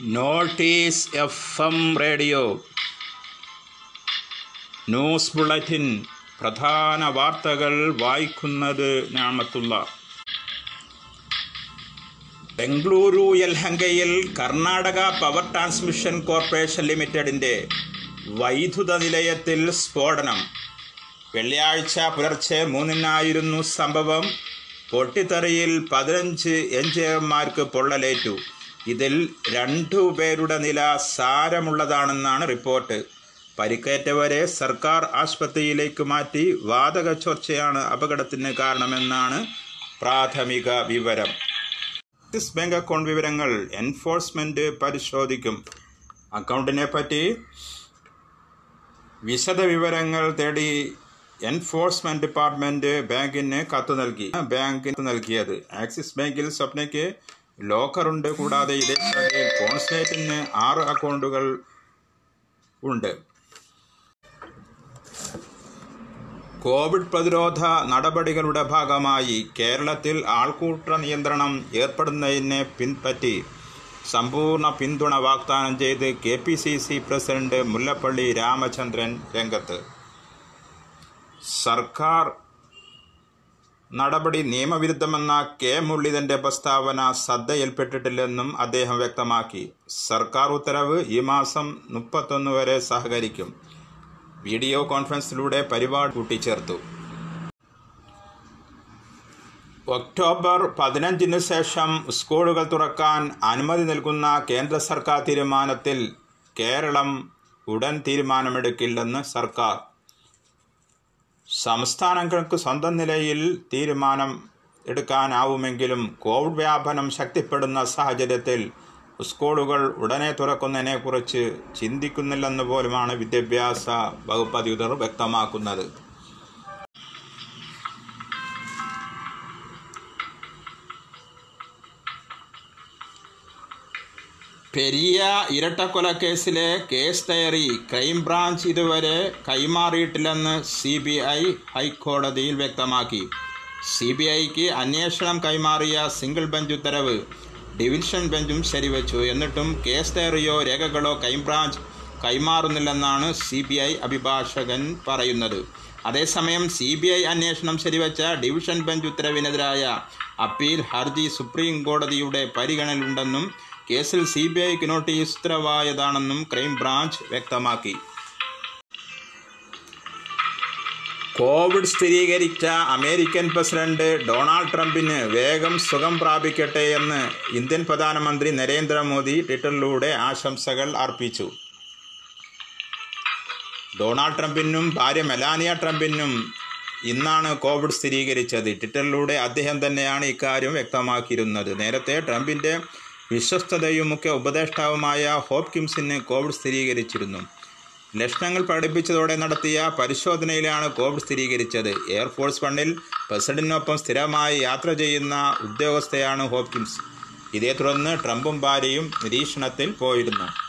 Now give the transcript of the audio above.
Notice F M radio. News bulletin പ്രധാന വാർത്തകൾ വായിക്കുന്നത് ഞാമത്തുള്ള ബംഗളൂരു യൽഹങ്കയിൽ കർണാടക പവർ ട്രാൻസ്മിഷൻ കോർപ്പറേഷൻ ലിമിറ്റഡിന്റെ വൈദ്യുത നിലയത്തിൽ സ്ഫോടനം. വെള്ളിയാഴ്ച പുലർച്ചെ മൂന്നിനായിരുന്നു സംഭവം. പൊട്ടിത്തെറിയിൽ പതിനഞ്ച് എഞ്ചിനീയർമാർക്ക് പൊള്ളലേറ്റു. ഇതിൽ രണ്ടു പേരുടെ നില സാരമുള്ളതാണെന്നാണ് റിപ്പോർട്ട്. പരിക്കേറ്റവരെ സർക്കാർ ആശുപത്രിയിലേക്ക് മാറ്റി വാതക ചോർച്ചയാണ് അപകടത്തിന് കാരണമെന്നാണ് പ്രാഥമിക വിവരം. ആക്സിസ് ബാങ്ക് അക്കൗണ്ട് വിവരങ്ങൾ എൻഫോഴ്സ്മെന്റ് പരിശോധിക്കും. അക്കൗണ്ടിനെ പറ്റി വിശദവിവരങ്ങൾ തേടി എൻഫോഴ്സ്മെന്റ് ഡിപ്പാർട്ട്മെന്റ് ബാങ്കിന് കത്ത് നൽകി. ബാങ്കിന് നൽകിയത്. ആക്സിസ് ബാങ്കിൽ സ്വപ്നയ്ക്ക് ലോക്കറുണ്ട്. കൂടാതെ ഇതേ ശാഖയിൽ കോൺസ്ലേറ്റിന് ആറ് അക്കൗണ്ടുകൾ ഉണ്ട്. കോവിഡ് പ്രതിരോധ നടപടികളുടെ ഭാഗമായി കേരളത്തിൽ ആൾക്കൂട്ട നിയന്ത്രണം ഏർപ്പെടുന്നതിനെ പിൻപറ്റി സമ്പൂർണ പിന്തുണ വാഗ്ദാനം ചെയ്ത് K P C C president Mullappally Ramachandran രംഗത്ത്. സർക്കാർ നടപടി നിയമവിരുദ്ധമെന്ന കെ. മുരളീധരന്റെ പ്രസ്താവന ശ്രദ്ധയിൽപ്പെട്ടിട്ടില്ലെന്നും അദ്ദേഹം വ്യക്തമാക്കി. സർക്കാർ ഉത്തരവ് ഈ മാസം മുപ്പത്തൊന്ന് വരെ സഹകരിക്കും. വീഡിയോ കോൺഫറൻസിലൂടെ പരിപാടി കൂട്ടിച്ചേർത്തു. ഒക്ടോബർ പതിനഞ്ചിന് ശേഷം സ്കൂളുകൾ തുറക്കാൻ അനുമതി നൽകുന്ന കേന്ദ്ര സർക്കാർ തീരുമാനത്തിൽ കേരളം ഉടൻ തീരുമാനമെടുക്കില്ലെന്ന് സർക്കാർ. സംസ്ഥാനങ്ങൾക്ക് സ്വന്തം നിലയിൽ തീരുമാനം എടുക്കാനാവുമെങ്കിലും കോവിഡ് വ്യാപനം ശക്തിപ്പെടുന്ന സാഹചര്യത്തിൽ സ്കൂളുകൾ ഉടനെ തുറക്കുന്നതിനെക്കുറിച്ച് ചിന്തിക്കുന്നില്ലെന്ന് പോലുമാണ് വിദ്യാഭ്യാസ വകുപ്പ് അധികൃതർ വ്യക്തമാക്കുന്നത്. പെരിയ ഇരട്ടക്കൊലക്കേസിലെ കേസ് ഡയറി ക്രൈംബ്രാഞ്ച് ഇതുവരെ കൈമാറിയിട്ടില്ലെന്ന് സി ബി ഐ ഹൈക്കോടതിയിൽ വ്യക്തമാക്കി. സി ബി ഐക്ക് അന്വേഷണം കൈമാറിയ സിംഗിൾ ബെഞ്ച് ഉത്തരവ്. ഡിവിഷൻ ബെഞ്ചും ശരിവച്ചു. എന്നിട്ടും കേസ് ഡയറിയോ രേഖകളോ ക്രൈംബ്രാഞ്ച് കൈമാറുന്നില്ലെന്നാണ് സി ബി ഐ അഭിഭാഷകൻ പറയുന്നത്. അതേസമയം സി ബി ഐ അന്വേഷണം ശരിവച്ച ഡിവിഷൻ ബെഞ്ച് ഉത്തരവിനെതിരായ അപ്പീൽ ഹർജി സുപ്രീം കോടതിയുടെ പരിഗണനയിലുണ്ടെന്നും കേസിൽ സി ബി ഐക്ക് നോട്ടീസ് ഉത്തരവായതാണെന്നും ക്രൈംബ്രാഞ്ച് വ്യക്തമാക്കി. കോവിഡ് സ്ഥിരീകരിച്ച അമേരിക്കൻ പ്രസിഡന്റ് ഡൊണാൾഡ് ട്രംപിന് വേഗം സുഖം പ്രാപിക്കട്ടെ എന്ന് ഇന്ത്യൻ പ്രധാനമന്ത്രി നരേന്ദ്രമോദി ട്വിറ്ററിലൂടെ ആശംസകൾ അർപ്പിച്ചു. ഡൊണാൾഡ് ട്രംപിനും ഭാര്യ മെലാനിയ ട്രംപിനും ഇന്നാണ് കോവിഡ് സ്ഥിരീകരിച്ചത്. ട്വിറ്ററിലൂടെ അദ്ദേഹം തന്നെയാണ് ഇക്കാര്യം വ്യക്തമാക്കിയിരുന്നത്. നേരത്തെ ട്രംപിന്റെ വിശ്വസ്തതയും മുഖ്യ ഉപദേഷ്ടാവുമായ ഹോപ്കിംസിന് കോവിഡ് സ്ഥിരീകരിച്ചിരുന്നു. ലക്ഷണങ്ങൾ പഠിപ്പിച്ചതോടെ നടത്തിയ പരിശോധനയിലാണ് കോവിഡ് സ്ഥിരീകരിച്ചത്. എയർഫോഴ്സ് വണ്ണിൽ പ്രസിഡന്റിനൊപ്പം സ്ഥിരമായി യാത്ര ചെയ്യുന്ന ഉദ്യോഗസ്ഥയാണ് ഹോപ്കിംസ്. ഇതേ തുടർന്ന് ട്രംപും ഭാര്യയും നിരീക്ഷണത്തിൽ പോയിരുന്നു.